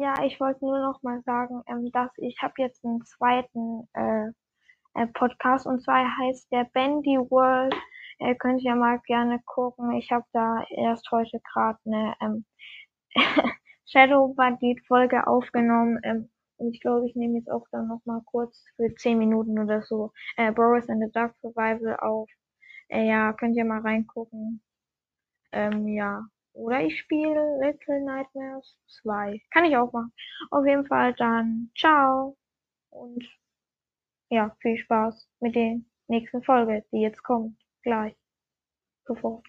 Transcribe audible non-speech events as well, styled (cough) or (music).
ja, ich wollte nur noch mal sagen, ähm, dass ich habe jetzt einen zweiten äh, äh, Podcast und zwar heißt der Bendy World. Äh, könnt ihr mal gerne gucken. Ich habe da erst heute gerade eine ähm, (laughs) Shadow Bandit Folge aufgenommen. Ähm, und ich glaube, ich nehme jetzt auch dann noch mal kurz für 10 Minuten oder so äh, Boris and the Dark Survival auf. Äh, ja, könnt ihr mal reingucken. Ähm, ja. Oder ich spiele Little Nightmares 2. Kann ich auch machen. Auf jeden Fall dann ciao. Und ja, viel Spaß mit der nächsten Folge, die jetzt kommt. Gleich. Sofort.